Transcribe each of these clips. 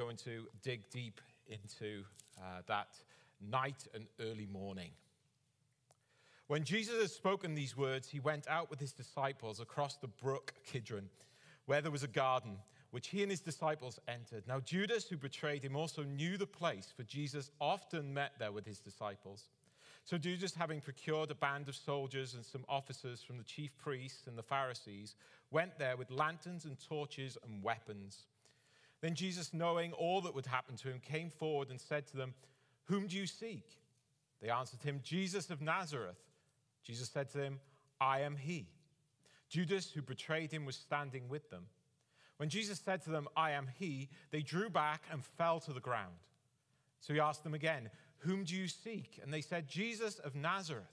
going to dig deep into uh, that night and early morning. When Jesus had spoken these words, he went out with his disciples across the brook Kidron, where there was a garden, which he and his disciples entered. Now, Judas, who betrayed him, also knew the place, for Jesus often met there with his disciples. So Judas, having procured a band of soldiers and some officers from the chief priests and the Pharisees, went there with lanterns and torches and weapons. Then Jesus, knowing all that would happen to him, came forward and said to them, Whom do you seek? They answered him, Jesus of Nazareth. Jesus said to them, I am he. Judas, who betrayed him, was standing with them. When Jesus said to them, I am he, they drew back and fell to the ground. So he asked them again, Whom do you seek? And they said, Jesus of Nazareth.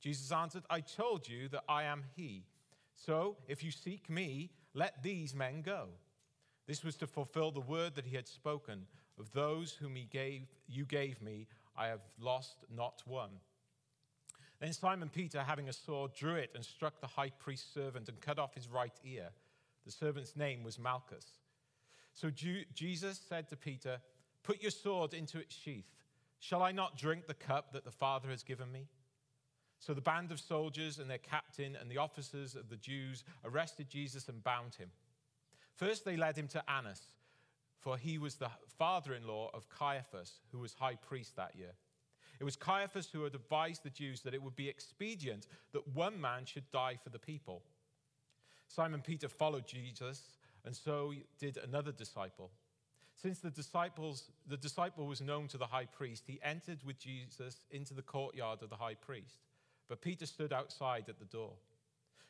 Jesus answered, I told you that I am he. So if you seek me, let these men go. This was to fulfill the word that he had spoken of those whom he gave, you gave me, I have lost not one. Then Simon Peter, having a sword, drew it and struck the high priest's servant and cut off his right ear. The servant's name was Malchus. So Jesus said to Peter, Put your sword into its sheath. Shall I not drink the cup that the Father has given me? So the band of soldiers and their captain and the officers of the Jews arrested Jesus and bound him. First, they led him to Annas, for he was the father in law of Caiaphas, who was high priest that year. It was Caiaphas who had advised the Jews that it would be expedient that one man should die for the people. Simon Peter followed Jesus, and so did another disciple. Since the, disciples, the disciple was known to the high priest, he entered with Jesus into the courtyard of the high priest. But Peter stood outside at the door.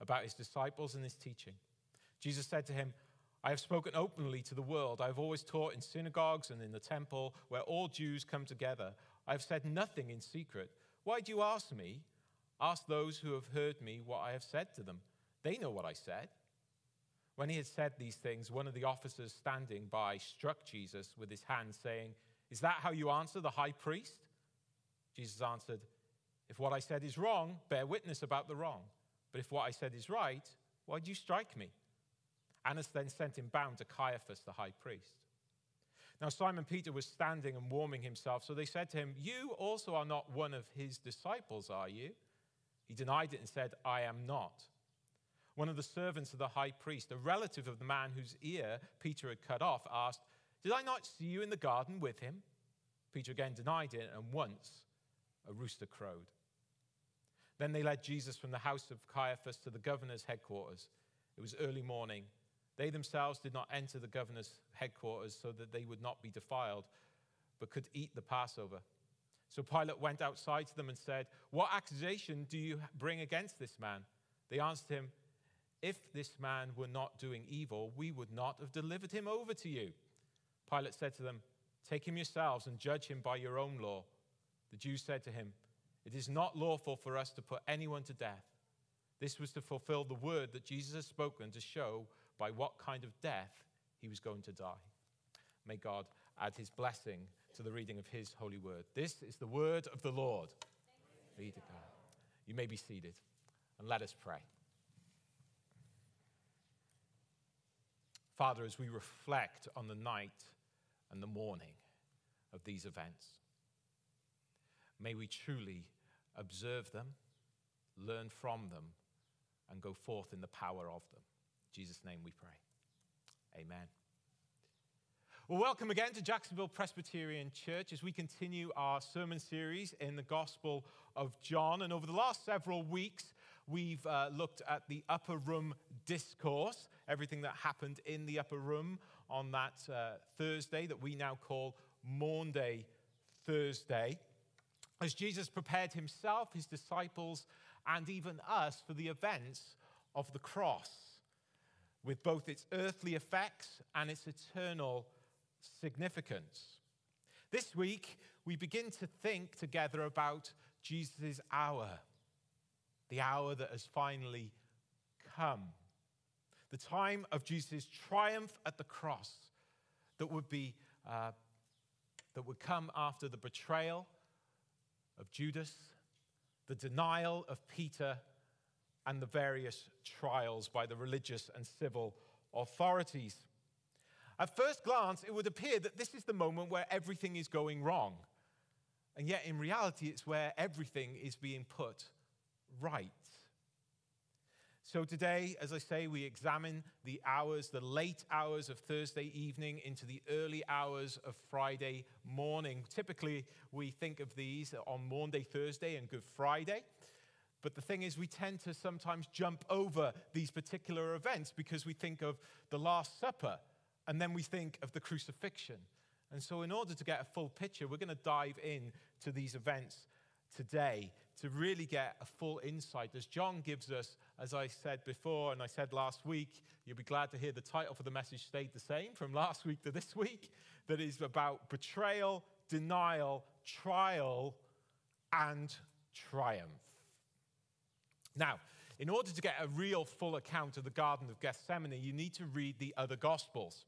about his disciples and his teaching. Jesus said to him, I have spoken openly to the world. I have always taught in synagogues and in the temple where all Jews come together. I have said nothing in secret. Why do you ask me? Ask those who have heard me what I have said to them. They know what I said. When he had said these things, one of the officers standing by struck Jesus with his hand, saying, Is that how you answer the high priest? Jesus answered, If what I said is wrong, bear witness about the wrong. But if what I said is right, why did you strike me? Annas then sent him bound to Caiaphas, the high priest. Now, Simon Peter was standing and warming himself, so they said to him, You also are not one of his disciples, are you? He denied it and said, I am not. One of the servants of the high priest, a relative of the man whose ear Peter had cut off, asked, Did I not see you in the garden with him? Peter again denied it, and once a rooster crowed. Then they led Jesus from the house of Caiaphas to the governor's headquarters. It was early morning. They themselves did not enter the governor's headquarters so that they would not be defiled, but could eat the Passover. So Pilate went outside to them and said, What accusation do you bring against this man? They answered him, if this man were not doing evil, we would not have delivered him over to you. Pilate said to them, Take him yourselves and judge him by your own law. The Jews said to him, It is not lawful for us to put anyone to death. This was to fulfill the word that Jesus had spoken to show by what kind of death he was going to die. May God add his blessing to the reading of his holy word. This is the word of the Lord. Be to God. You may be seated and let us pray. Father, as we reflect on the night and the morning of these events, may we truly observe them, learn from them, and go forth in the power of them. In Jesus' name we pray. Amen. Well, welcome again to Jacksonville Presbyterian Church as we continue our sermon series in the Gospel of John. And over the last several weeks, we've uh, looked at the upper room discourse, everything that happened in the upper room on that uh, Thursday that we now call Maundy Thursday. As Jesus prepared himself, his disciples, and even us for the events of the cross, with both its earthly effects and its eternal significance. This week, we begin to think together about Jesus' hour, the hour that has finally come, the time of Jesus' triumph at the cross that would be uh, that would come after the betrayal of Judas, the denial of Peter, and the various trials by the religious and civil authorities. At first glance, it would appear that this is the moment where everything is going wrong. And yet, in reality, it's where everything is being put right. So, today, as I say, we examine the hours, the late hours of Thursday evening into the early hours of Friday morning. Typically, we think of these on Maundy Thursday, and Good Friday. But the thing is, we tend to sometimes jump over these particular events because we think of the Last Supper and then we think of the crucifixion. And so, in order to get a full picture, we're going to dive in to these events today to really get a full insight. As John gives us, as I said before and I said last week, you'll be glad to hear the title for the message stayed the same from last week to this week that is about betrayal, denial, trial, and triumph. Now, in order to get a real full account of the Garden of Gethsemane, you need to read the other Gospels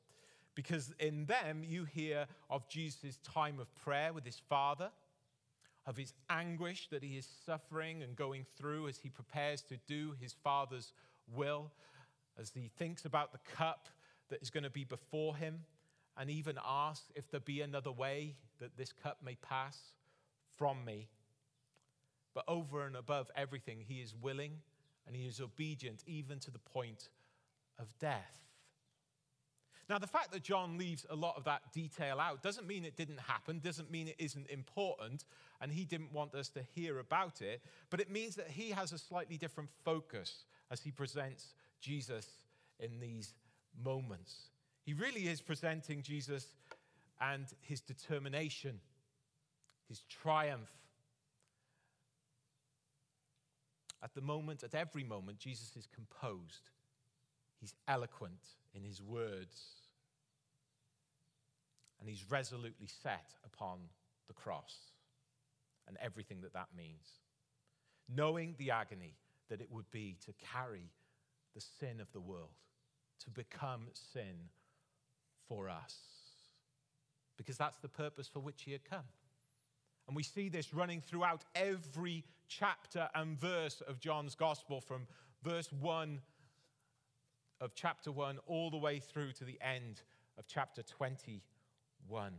because in them you hear of Jesus' time of prayer with his Father, of his anguish that he is suffering and going through as he prepares to do his Father's will, as he thinks about the cup that is going to be before him, and even asks if there be another way that this cup may pass from me. But over and above everything, he is willing and he is obedient even to the point of death. Now, the fact that John leaves a lot of that detail out doesn't mean it didn't happen, doesn't mean it isn't important, and he didn't want us to hear about it, but it means that he has a slightly different focus as he presents Jesus in these moments. He really is presenting Jesus and his determination, his triumph. At the moment, at every moment, Jesus is composed. He's eloquent in his words. And he's resolutely set upon the cross and everything that that means. Knowing the agony that it would be to carry the sin of the world, to become sin for us. Because that's the purpose for which he had come. And we see this running throughout every chapter and verse of John's gospel from verse 1 of chapter 1 all the way through to the end of chapter 21.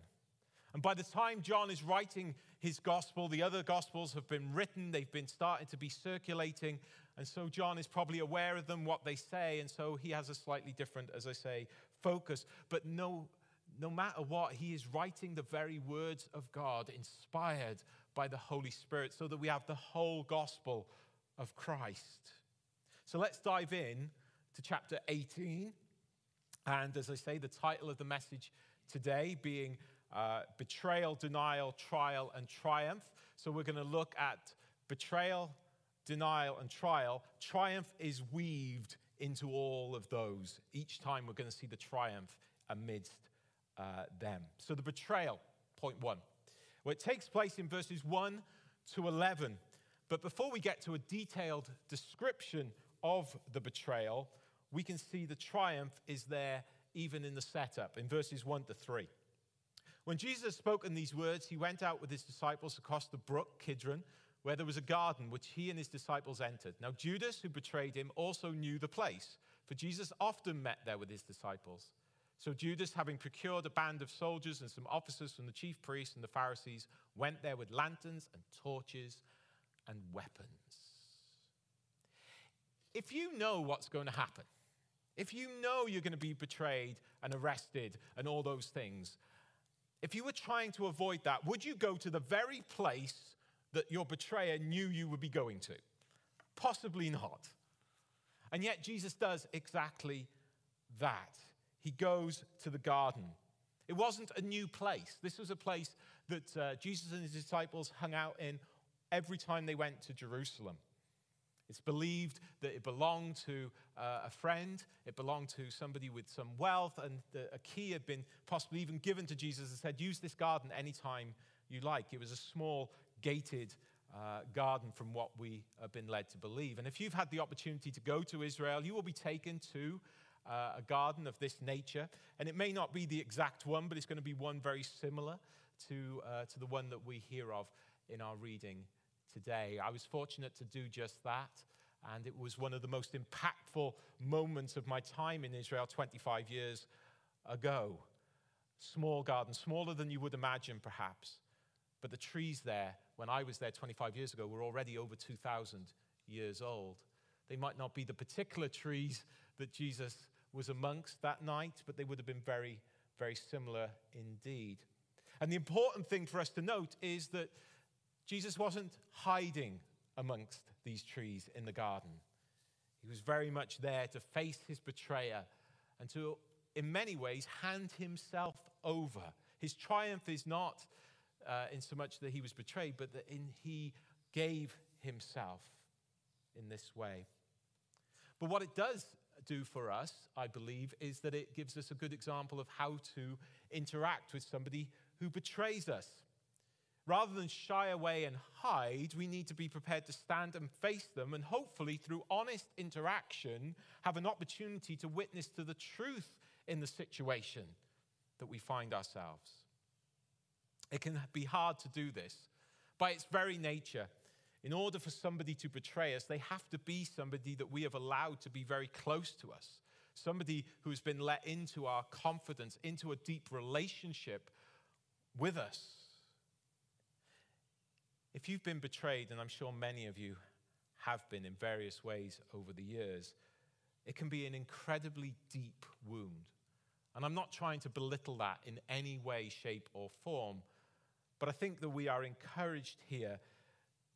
And by the time John is writing his gospel, the other gospels have been written, they've been starting to be circulating. And so John is probably aware of them, what they say. And so he has a slightly different, as I say, focus. But no, no matter what, he is writing the very words of God, inspired by the Holy Spirit, so that we have the whole gospel of Christ. So let's dive in to chapter 18. And as I say, the title of the message today being uh, Betrayal, Denial, Trial, and Triumph. So we're going to look at betrayal, denial, and trial. Triumph is weaved into all of those. Each time we're going to see the triumph amidst uh, them. So the betrayal, point one. Well, it takes place in verses 1 to 11. But before we get to a detailed description of the betrayal, we can see the triumph is there even in the setup in verses 1 to 3. When Jesus had spoken these words, he went out with his disciples across the brook Kidron, where there was a garden which he and his disciples entered. Now, Judas, who betrayed him, also knew the place, for Jesus often met there with his disciples. So Judas, having procured a band of soldiers and some officers from the chief priests and the Pharisees, went there with lanterns and torches and weapons. If you know what's going to happen, if you know you're going to be betrayed and arrested and all those things, if you were trying to avoid that, would you go to the very place that your betrayer knew you would be going to? Possibly not. And yet, Jesus does exactly that. He goes to the garden. It wasn't a new place. This was a place that uh, Jesus and his disciples hung out in every time they went to Jerusalem. It's believed that it belonged to uh, a friend, it belonged to somebody with some wealth, and the, a key had been possibly even given to Jesus and said, Use this garden anytime you like. It was a small, gated uh, garden from what we have been led to believe. And if you've had the opportunity to go to Israel, you will be taken to uh, a garden of this nature. And it may not be the exact one, but it's going to be one very similar to, uh, to the one that we hear of in our reading today. I was fortunate to do just that. And it was one of the most impactful moments of my time in Israel 25 years ago. Small garden, smaller than you would imagine, perhaps. But the trees there, when I was there 25 years ago, were already over 2,000 years old. They might not be the particular trees that Jesus was amongst that night, but they would have been very, very similar indeed. And the important thing for us to note is that Jesus wasn't hiding amongst these trees in the garden. He was very much there to face his betrayer and to, in many ways, hand himself over. His triumph is not uh, in so much that he was betrayed, but that in, he gave himself in this way. But what it does do for us, I believe, is that it gives us a good example of how to interact with somebody who betrays us. Rather than shy away and hide, we need to be prepared to stand and face them, and hopefully, through honest interaction, have an opportunity to witness to the truth in the situation that we find ourselves. It can be hard to do this. By its very nature, in order for somebody to betray us, they have to be somebody that we have allowed to be very close to us, somebody who's been let into our confidence, into a deep relationship with us. If you've been betrayed, and I'm sure many of you have been in various ways over the years, it can be an incredibly deep wound. And I'm not trying to belittle that in any way, shape, or form. But I think that we are encouraged here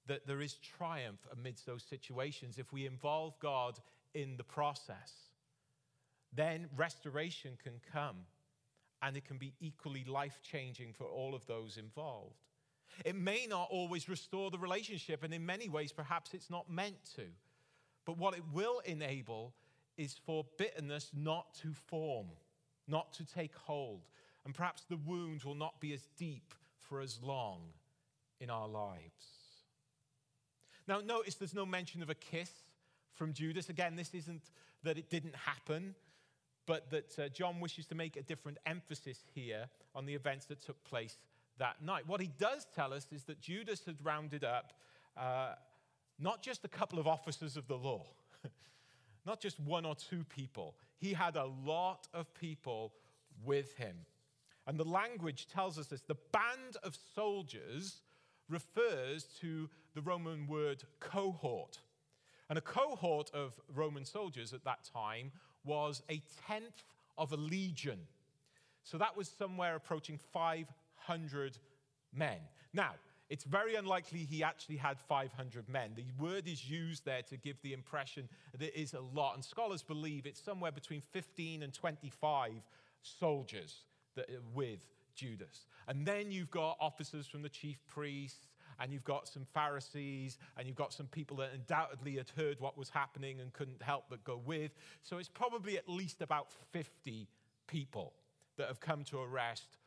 that there is triumph amidst those situations if we involve God in the process. Then restoration can come and it can be equally life changing for all of those involved. It may not always restore the relationship, and in many ways, perhaps it's not meant to. But what it will enable is for bitterness not to form, not to take hold. And perhaps the wound will not be as deep for as long in our lives. Now, notice there's no mention of a kiss from Judas. Again, this isn't that it didn't happen, but that uh, John wishes to make a different emphasis here on the events that took place that night. What he does tell us is that Judas had rounded up uh, not just a couple of officers of the law, not just one or two people, he had a lot of people with him. And the language tells us this the band of soldiers refers to the Roman word cohort. And a cohort of Roman soldiers at that time was a tenth of a legion. So that was somewhere approaching 500 men. Now, it's very unlikely he actually had 500 men. The word is used there to give the impression that it is a lot. And scholars believe it's somewhere between 15 and 25 soldiers that, uh, with Judas. And then you've got officers from the chief priests, and you've got some Pharisees, and you've got some people that undoubtedly had heard what was happening and couldn't help but go with. So it's probably at least about 50 people that have come to arrest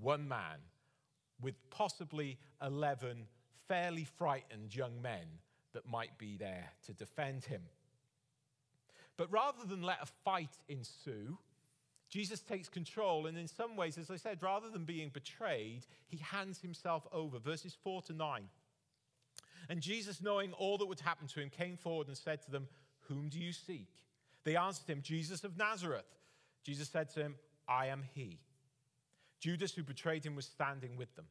one man with possibly 11 fairly frightened young men that might be there to defend him. But rather than let a fight ensue, Jesus takes control, and in some ways, as I said, rather than being betrayed, he hands himself over. Verses 4 to 9. And Jesus, knowing all that would happen to him, came forward and said to them, Whom do you seek? They answered him, Jesus of Nazareth. Jesus said to him, I am he. Judas, who betrayed him, was standing with them.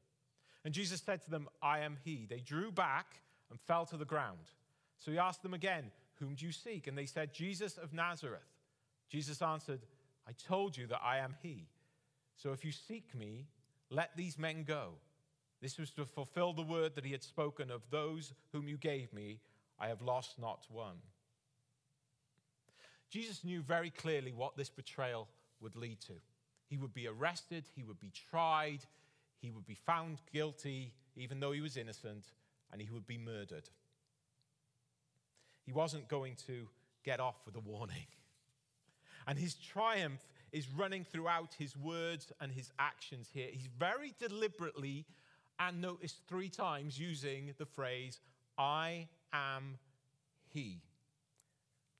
And Jesus said to them, I am he. They drew back and fell to the ground. So he asked them again, Whom do you seek? And they said, Jesus of Nazareth. Jesus answered, I told you that I am he. So if you seek me, let these men go. This was to fulfill the word that he had spoken of those whom you gave me, I have lost not one. Jesus knew very clearly what this betrayal would lead to. He would be arrested, he would be tried, he would be found guilty, even though he was innocent, and he would be murdered. he wasn't going to get off with a warning. And his triumph is running throughout his words and his actions here. He's very deliberately, and notice three times, using the phrase, I am he.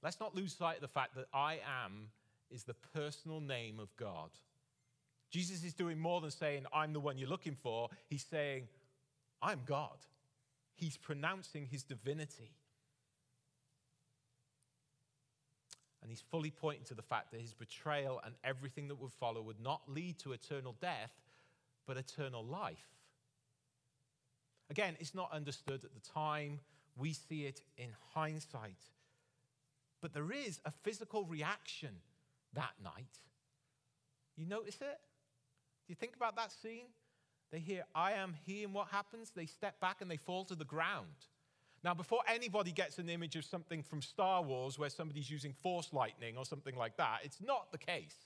Let's not lose sight of the fact that I am is the personal name of God. Jesus is doing more than saying, I'm the one you're looking for. He's saying, I'm God. He's pronouncing his divinity. And he's fully pointing to the fact that his betrayal and everything that would follow would not lead to eternal death, but eternal life. Again, it's not understood at the time. We see it in hindsight. But there is a physical reaction that night. You notice it? Do you think about that scene? They hear, I am he, and what happens? They step back and they fall to the ground. Now, before anybody gets an image of something from Star Wars where somebody's using force lightning or something like that, it's not the case.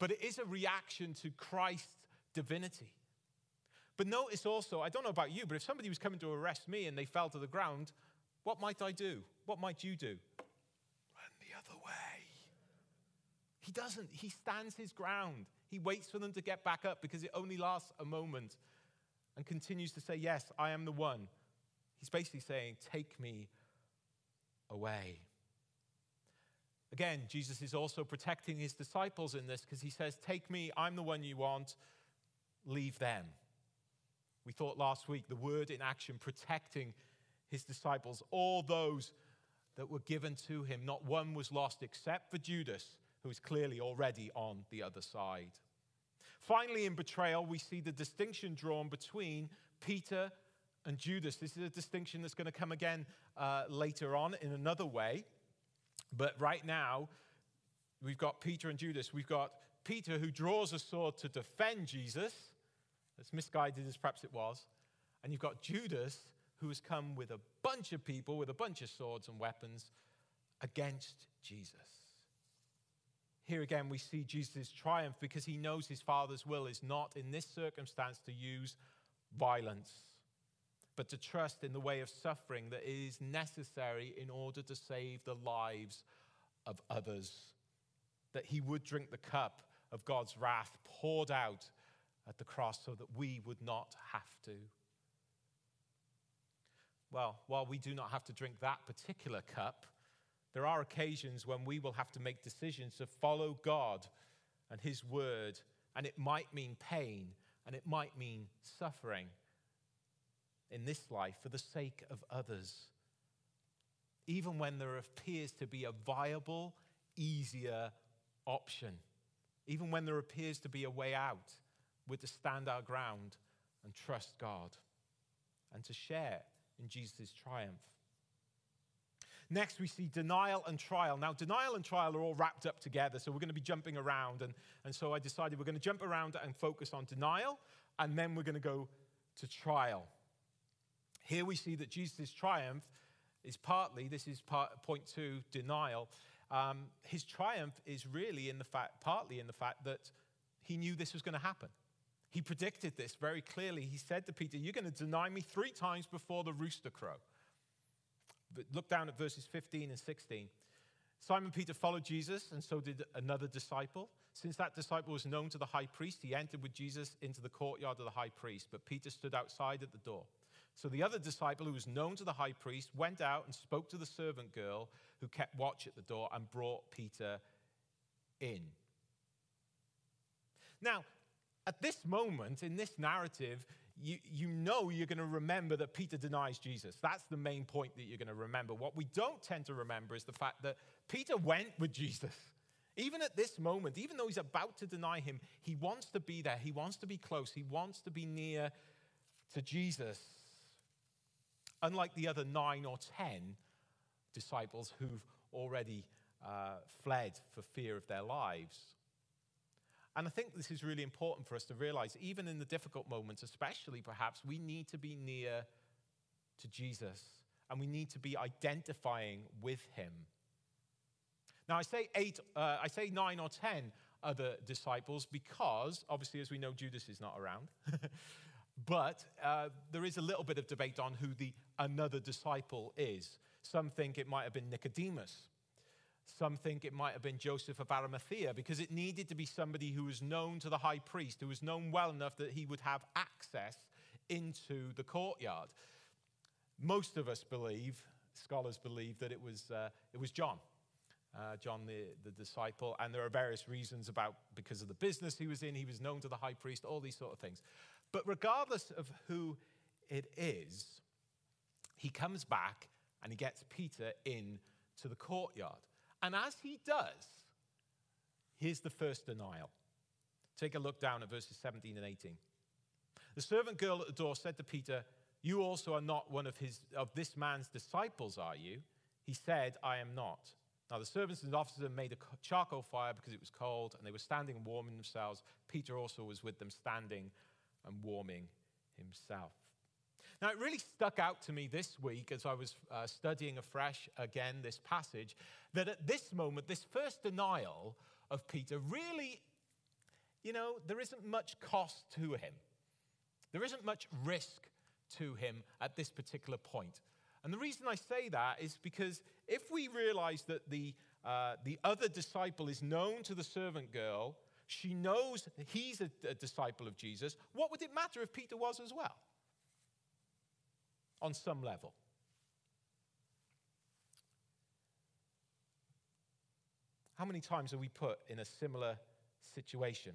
But it is a reaction to Christ's divinity. But notice also, I don't know about you, but if somebody was coming to arrest me and they fell to the ground, what might I do? What might you do? Run the other way. He doesn't. He stands his ground. He waits for them to get back up because it only lasts a moment and continues to say, Yes, I am the one. He's basically saying, Take me away. Again, Jesus is also protecting his disciples in this because he says, Take me, I'm the one you want, leave them. We thought last week the word in action, protecting his disciples, all those that were given to him. Not one was lost except for Judas, who is clearly already on the other side. Finally, in betrayal, we see the distinction drawn between Peter and Judas. This is a distinction that's going to come again uh, later on in another way. But right now, we've got Peter and Judas. We've got Peter who draws a sword to defend Jesus, as misguided as perhaps it was. And you've got Judas who has come with a bunch of people, with a bunch of swords and weapons against Jesus. Here again, we see Jesus' triumph because he knows his Father's will is not in this circumstance to use violence but to trust in the way of suffering that is necessary in order to save the lives of others. That he would drink the cup of God's wrath poured out at the cross so that we would not have to. Well, while we do not have to drink that particular cup, there are occasions when we will have to make decisions to follow God and His word, and it might mean pain and it might mean suffering in this life for the sake of others, even when there appears to be a viable, easier option, even when there appears to be a way out, we're to stand our ground and trust God and to share in Jesus' triumph. Next, we see denial and trial. Now, denial and trial are all wrapped up together, so we're going to be jumping around. And, and so I decided we're going to jump around and focus on denial, and then we're going to go to trial. Here we see that Jesus' triumph is partly, this is part, point two, denial. Um, his triumph is really in the fact, partly in the fact that he knew this was going to happen. He predicted this very clearly. He said to Peter, You're going to deny me three times before the rooster crow. But look down at verses 15 and 16. Simon Peter followed Jesus, and so did another disciple. Since that disciple was known to the high priest, he entered with Jesus into the courtyard of the high priest. But Peter stood outside at the door. So the other disciple, who was known to the high priest, went out and spoke to the servant girl who kept watch at the door and brought Peter in. Now, at this moment in this narrative, you, you know you're going to remember that Peter denies Jesus. That's the main point that you're going to remember. What we don't tend to remember is the fact that Peter went with Jesus. Even at this moment, even though he's about to deny him, he wants to be there. He wants to be close. He wants to be near to Jesus unlike the other nine or ten disciples who've already uh, fled for fear of their lives. And I think this is really important for us to realize, even in the difficult moments, especially perhaps, we need to be near to Jesus and we need to be identifying with him. Now, I say eight, uh, I say nine or ten other disciples because, obviously, as we know, Judas is not around. But uh, there is a little bit of debate on who the another disciple is. Some think it might have been Nicodemus. Some think it might have been Joseph of Arimathea because it needed to be somebody who was known to the high priest, who was known well enough that he would have access into the courtyard. Most of us believe, scholars believe, that it was, uh, it was John. Uh, John the, the disciple, and there are various reasons about because of the business he was in, he was known to the high priest, all these sort of things. But regardless of who it is, he comes back and he gets Peter in to the courtyard. And as he does, here's the first denial. Take a look down at verses 17 and 18. The servant girl at the door said to Peter, You also are not one of, his, of this man's disciples, are you? He said, I am not. Now, the servants and officers made a charcoal fire because it was cold, and they were standing and warming themselves. Peter also was with them, standing and warming himself. Now, it really stuck out to me this week as I was uh, studying afresh again this passage that at this moment, this first denial of Peter really, you know, there isn't much cost to him. There isn't much risk to him at this particular point. And the reason I say that is because if we realize that the, uh, the other disciple is known to the servant girl, she knows he's a, a disciple of Jesus, what would it matter if Peter was as well? On some level. How many times are we put in a similar situation?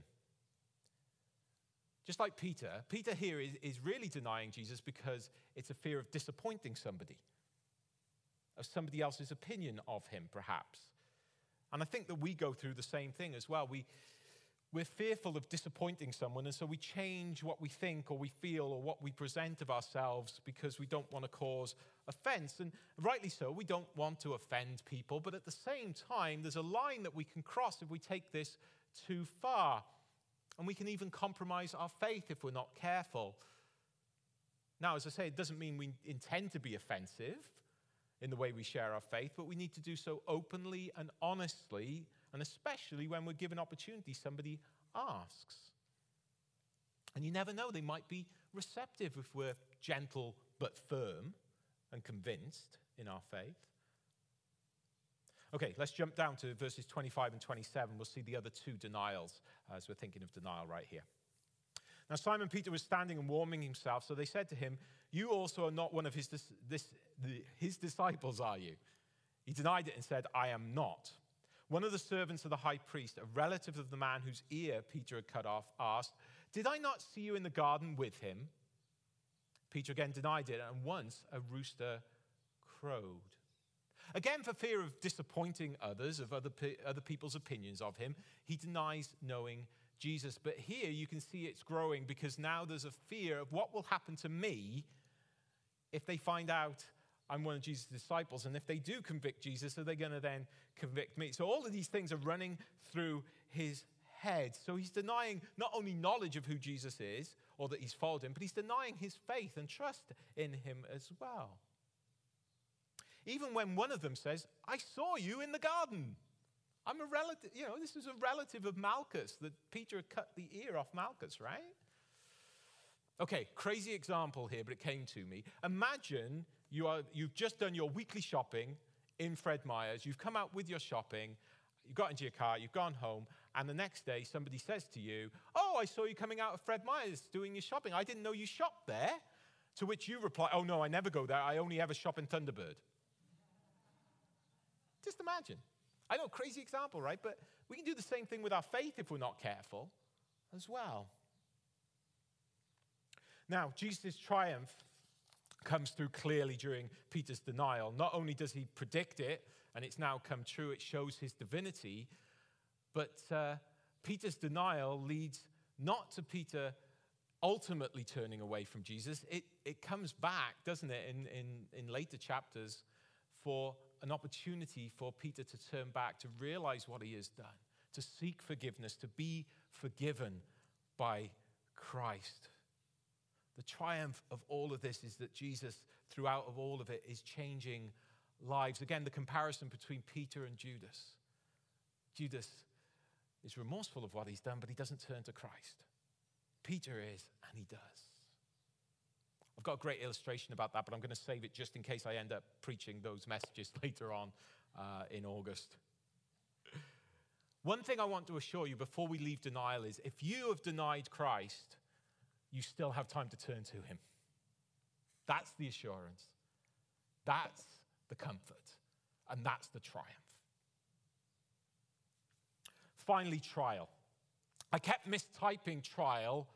Just like Peter, Peter here is, is really denying Jesus because it's a fear of disappointing somebody, of somebody else's opinion of him, perhaps. And I think that we go through the same thing as well. We, we're fearful of disappointing someone, and so we change what we think or we feel or what we present of ourselves because we don't want to cause offense. And rightly so, we don't want to offend people, but at the same time, there's a line that we can cross if we take this too far. And we can even compromise our faith if we're not careful. Now, as I say, it doesn't mean we intend to be offensive in the way we share our faith, but we need to do so openly and honestly, and especially when we're given opportunity, somebody asks. And you never know, they might be receptive if we're gentle but firm and convinced in our faith. Okay, let's jump down to verses 25 and 27. We'll see the other two denials as we're thinking of denial right here. Now, Simon Peter was standing and warming himself, so they said to him, You also are not one of his, this, the, his disciples, are you? He denied it and said, I am not. One of the servants of the high priest, a relative of the man whose ear Peter had cut off, asked, Did I not see you in the garden with him? Peter again denied it, and once a rooster crowed. Again, for fear of disappointing others, of other, other people's opinions of him, he denies knowing Jesus. But here you can see it's growing because now there's a fear of what will happen to me if they find out I'm one of Jesus' disciples. And if they do convict Jesus, are they going to then convict me? So all of these things are running through his head. So he's denying not only knowledge of who Jesus is or that he's followed him, but he's denying his faith and trust in him as well. Even when one of them says, I saw you in the garden. I'm a relative, you know, this is a relative of Malchus that Peter cut the ear off Malchus, right? Okay, crazy example here, but it came to me. Imagine you are, you've just done your weekly shopping in Fred Meyer's, you've come out with your shopping, you got into your car, you've gone home, and the next day somebody says to you, Oh, I saw you coming out of Fred Meyer's doing your shopping. I didn't know you shopped there. To which you reply, Oh, no, I never go there. I only ever shop in Thunderbird. Just imagine. I know, crazy example, right? But we can do the same thing with our faith if we're not careful as well. Now, Jesus' triumph comes through clearly during Peter's denial. Not only does he predict it, and it's now come true, it shows his divinity, but uh, Peter's denial leads not to Peter ultimately turning away from Jesus. It, it comes back, doesn't it, in, in, in later chapters for an opportunity for Peter to turn back, to realize what he has done, to seek forgiveness, to be forgiven by Christ. The triumph of all of this is that Jesus, throughout of all of it, is changing lives. Again, the comparison between Peter and Judas. Judas is remorseful of what he's done, but he doesn't turn to Christ. Peter is, and he does. I've got a great illustration about that, but I'm going to save it just in case I end up preaching those messages later on uh, in August. One thing I want to assure you before we leave denial is if you have denied Christ, you still have time to turn to him. That's the assurance. That's the comfort. And that's the triumph. Finally, trial. I kept mistyping trial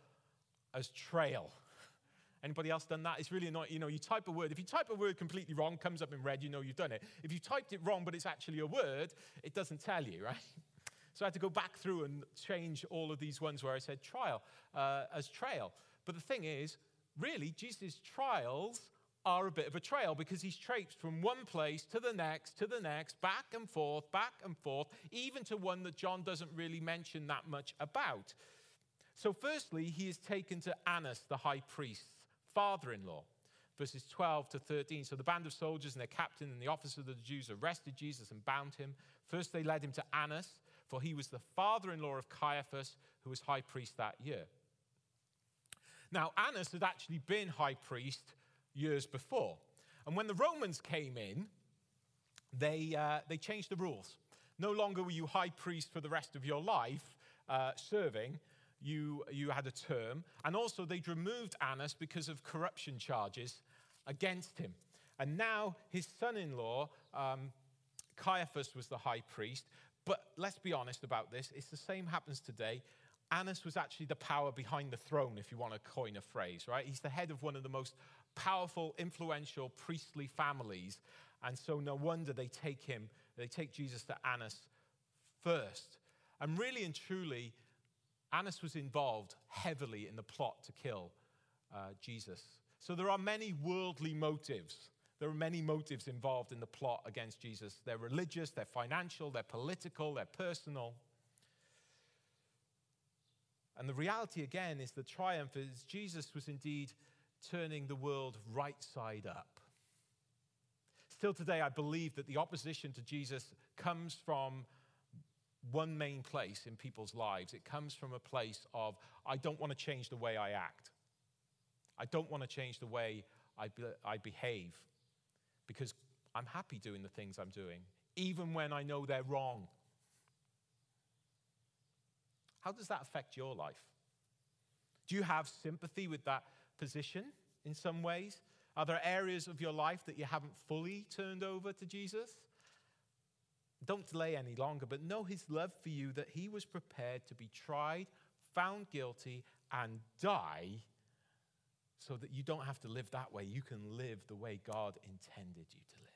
as trail. Anybody else done that? It's really not, you know, you type a word. If you type a word completely wrong, comes up in red, you know you've done it. If you typed it wrong, but it's actually a word, it doesn't tell you, right? So I had to go back through and change all of these ones where I said trial uh, as trail. But the thing is, really, Jesus' trials are a bit of a trail because he's traipsed from one place to the next, to the next, back and forth, back and forth, even to one that John doesn't really mention that much about. So, firstly, he is taken to Annas, the high priest's father in law. Verses 12 to 13. So the band of soldiers and their captain and the officer of the Jews arrested Jesus and bound him. First, they led him to Annas, for he was the father in law of Caiaphas, who was high priest that year. Now, Annas had actually been high priest years before. And when the Romans came in, they, uh, they changed the rules. No longer were you high priest for the rest of your life uh, serving, you, you had a term. And also, they'd removed Annas because of corruption charges against him. And now his son in law, um, Caiaphas, was the high priest. But let's be honest about this. It's the same happens today. Annas was actually the power behind the throne, if you want to coin a phrase, right? He's the head of one of the most powerful, influential priestly families. And so no wonder they take him, they take Jesus to Annas first. And really and truly, Annas was involved heavily in the plot to kill uh, Jesus. So there are many worldly motives. There are many motives involved in the plot against Jesus. They're religious, they're financial, they're political, they're personal. And the reality, again, is the triumph is Jesus was indeed turning the world right side up. Still today, I believe that the opposition to Jesus comes from one main place in people's lives. It comes from a place of, I don't want to change the way I act. I don't want to change the way I, be- I behave because I'm happy doing the things I'm doing, even when I know they're wrong. How does that affect your life? Do you have sympathy with that position in some ways? Are there areas of your life that you haven't fully turned over to Jesus? Don't delay any longer, but know his love for you that he was prepared to be tried, found guilty, and die so that you don't have to live that way. You can live the way God intended you to live.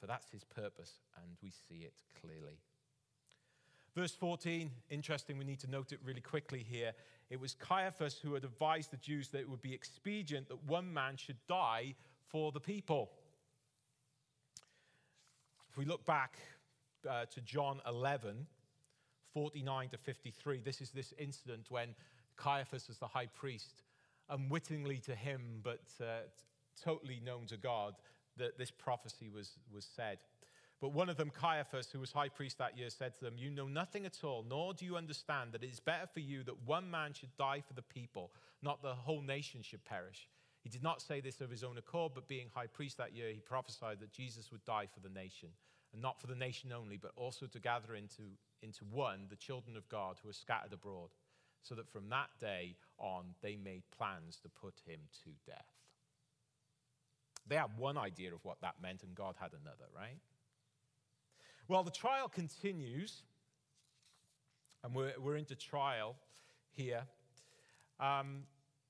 For that's his purpose, and we see it clearly. Verse 14, interesting, we need to note it really quickly here. It was Caiaphas who had advised the Jews that it would be expedient that one man should die for the people. If we look back uh, to John 11, 49 to 53, this is this incident when Caiaphas, as the high priest, unwittingly to him, but uh, totally known to God, that this prophecy was, was said. But one of them, Caiaphas, who was high priest that year, said to them, You know nothing at all, nor do you understand that it is better for you that one man should die for the people, not the whole nation should perish. He did not say this of his own accord, but being high priest that year, he prophesied that Jesus would die for the nation, and not for the nation only, but also to gather into, into one the children of God who are scattered abroad, so that from that day on they made plans to put him to death. They had one idea of what that meant, and God had another, right? Well, the trial continues, and we're, we're into trial here. Um,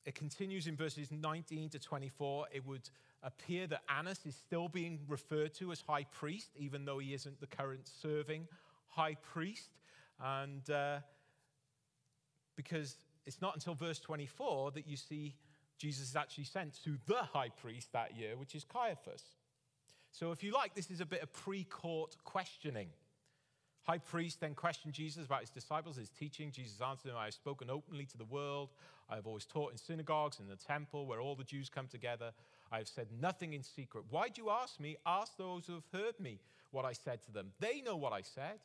it continues in verses 19 to 24. It would appear that Annas is still being referred to as high priest, even though he isn't the current serving high priest. And uh, because it's not until verse 24 that you see Jesus is actually sent to the high priest that year, which is Caiaphas. So, if you like, this is a bit of pre court questioning. High priest then questioned Jesus about his disciples, his teaching. Jesus answered him, I have spoken openly to the world. I have always taught in synagogues, in the temple, where all the Jews come together. I have said nothing in secret. Why do you ask me? Ask those who have heard me what I said to them. They know what I said.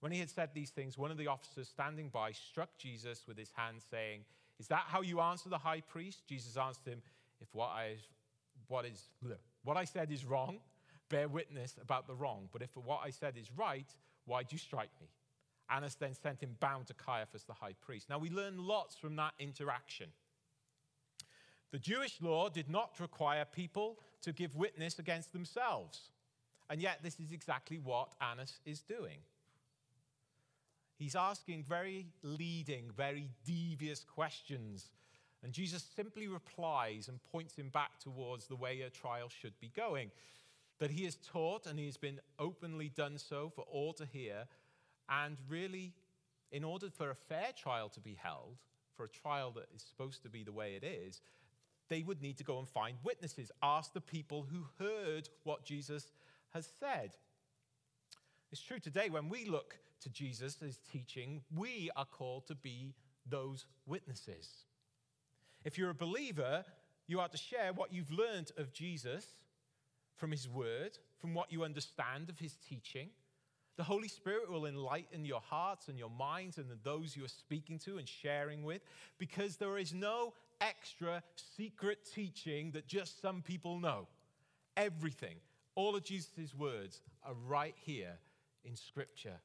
When he had said these things, one of the officers standing by struck Jesus with his hand, saying, Is that how you answer the high priest? Jesus answered him, If what I, what, is, what I said is wrong, bear witness about the wrong. But if what I said is right, why do you strike me? Annas then sent him bound to Caiaphas, the high priest. Now, we learn lots from that interaction. The Jewish law did not require people to give witness against themselves. And yet, this is exactly what Annas is doing. He's asking very leading, very devious questions. And Jesus simply replies and points him back towards the way a trial should be going. That he has taught and he has been openly done so for all to hear. And really, in order for a fair trial to be held, for a trial that is supposed to be the way it is, they would need to go and find witnesses, ask the people who heard what Jesus has said. It's true today when we look to Jesus' teaching, we are called to be those witnesses. If you're a believer, you are to share what you've learned of Jesus from his word, from what you understand of his teaching. The Holy Spirit will enlighten your hearts and your minds and those you are speaking to and sharing with because there is no extra secret teaching that just some people know. Everything, all of Jesus' words are right here in Scripture.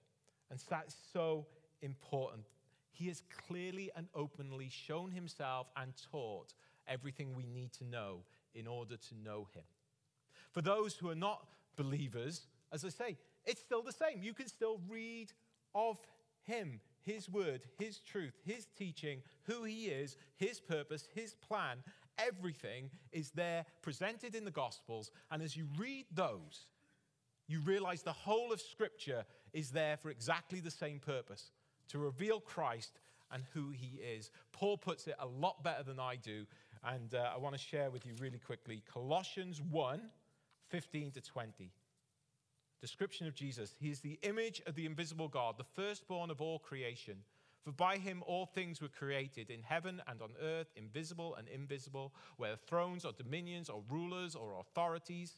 And so that's so important. He has clearly and openly shown himself and taught everything we need to know in order to know him. For those who are not believers, as I say, it's still the same. You can still read of him, his word, his truth, his teaching, who he is, his purpose, his plan. Everything is there presented in the Gospels. And as you read those, you realize the whole of Scripture is there for exactly the same purpose to reveal Christ and who he is. Paul puts it a lot better than I do, and uh, I want to share with you really quickly Colossians 1 15 to 20. Description of Jesus He is the image of the invisible God, the firstborn of all creation. For by him all things were created in heaven and on earth, invisible and invisible, whether thrones or dominions or rulers or authorities.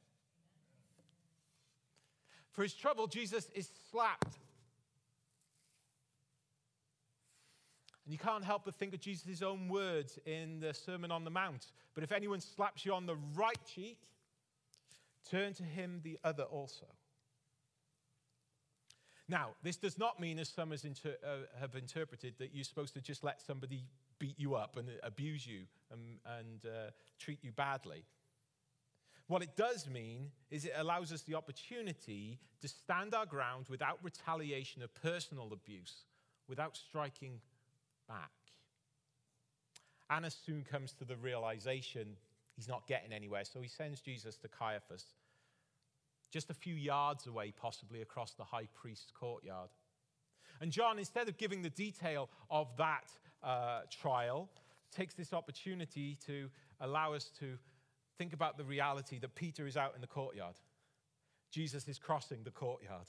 For his trouble, Jesus is slapped. And you can't help but think of Jesus' own words in the Sermon on the Mount. But if anyone slaps you on the right cheek, turn to him the other also. Now, this does not mean, as some inter- uh, have interpreted, that you're supposed to just let somebody beat you up and abuse you and, and uh, treat you badly. What it does mean is it allows us the opportunity to stand our ground without retaliation or personal abuse, without striking back. Annas soon comes to the realization he's not getting anywhere, so he sends Jesus to Caiaphas, just a few yards away, possibly across the high priest's courtyard. And John, instead of giving the detail of that uh, trial, takes this opportunity to allow us to think about the reality that Peter is out in the courtyard. Jesus is crossing the courtyard.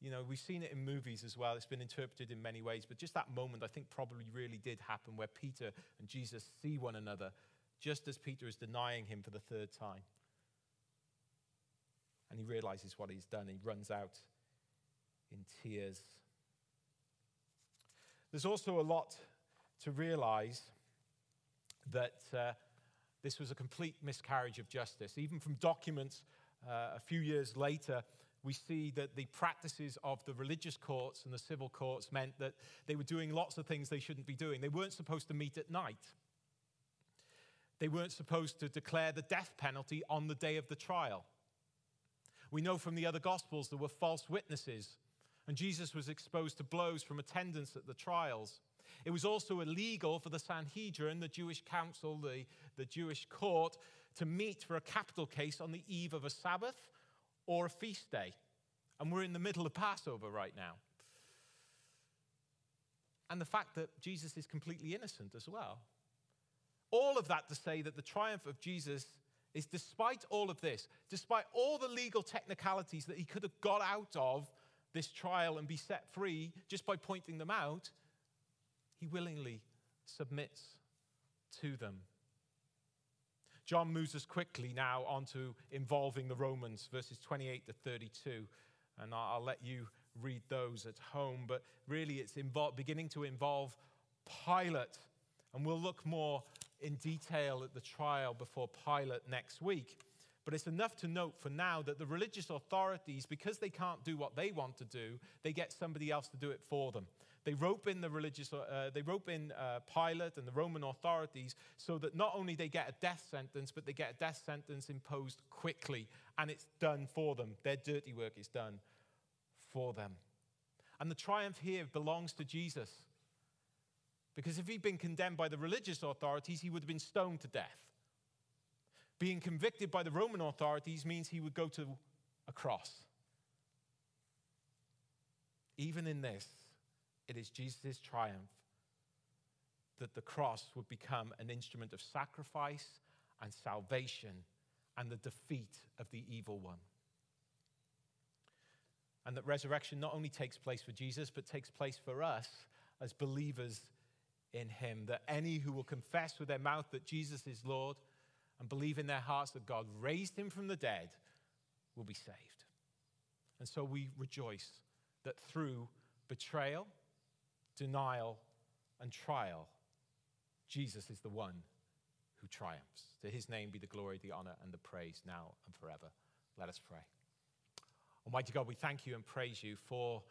You know, we've seen it in movies as well. It's been interpreted in many ways, but just that moment, I think, probably really did happen where Peter and Jesus see one another just as Peter is denying him for the third time. And he realizes what he's done. He runs out in tears. There's also a lot to realize that uh, this was a complete miscarriage of justice. Even from documents uh, a few years later, we see that the practices of the religious courts and the civil courts meant that they were doing lots of things they shouldn't be doing. They weren't supposed to meet at night. They weren't supposed to declare the death penalty on the day of the trial. We know from the other Gospels there were false witnesses, and Jesus was exposed to blows from attendants at the trials. It was also illegal for the Sanhedrin, the Jewish council, the, the Jewish court, to meet for a capital case on the eve of a Sabbath or a feast day. And we're in the middle of Passover right now. And the fact that Jesus is completely innocent as well. All of that to say that the triumph of Jesus is despite all of this, despite all the legal technicalities that he could have got out of this trial and be set free just by pointing them out, he willingly submits to them. John moves us quickly now onto involving the Romans, verses 28 to 32. And I'll let you read those at home. But really, it's beginning to involve Pilate. And we'll look more in detail at the trial before Pilate next week. But it's enough to note for now that the religious authorities, because they can't do what they want to do, they get somebody else to do it for them. They rope in the religious, uh, they rope in uh, Pilate and the Roman authorities so that not only they get a death sentence, but they get a death sentence imposed quickly, and it's done for them. Their dirty work is done for them. And the triumph here belongs to Jesus. Because if he'd been condemned by the religious authorities, he would have been stoned to death. Being convicted by the Roman authorities means he would go to a cross. Even in this, it is Jesus' triumph that the cross would become an instrument of sacrifice and salvation and the defeat of the evil one. And that resurrection not only takes place for Jesus, but takes place for us as believers in him. That any who will confess with their mouth that Jesus is Lord and believe in their hearts that God raised him from the dead will be saved. And so we rejoice that through betrayal, denial, and trial, Jesus is the one who triumphs. To his name be the glory, the honor, and the praise now and forever. Let us pray. Almighty God, we thank you and praise you for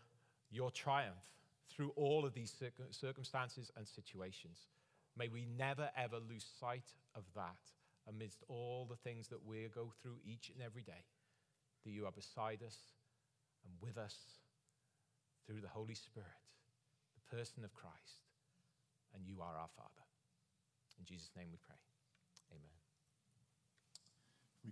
your triumph through all of these circumstances and situations. May we never, ever lose sight of that amidst all the things that we go through each and every day, that you are beside us and with us through the Holy Spirit, person of Christ, and you are our Father. In Jesus' name we pray. Amen. We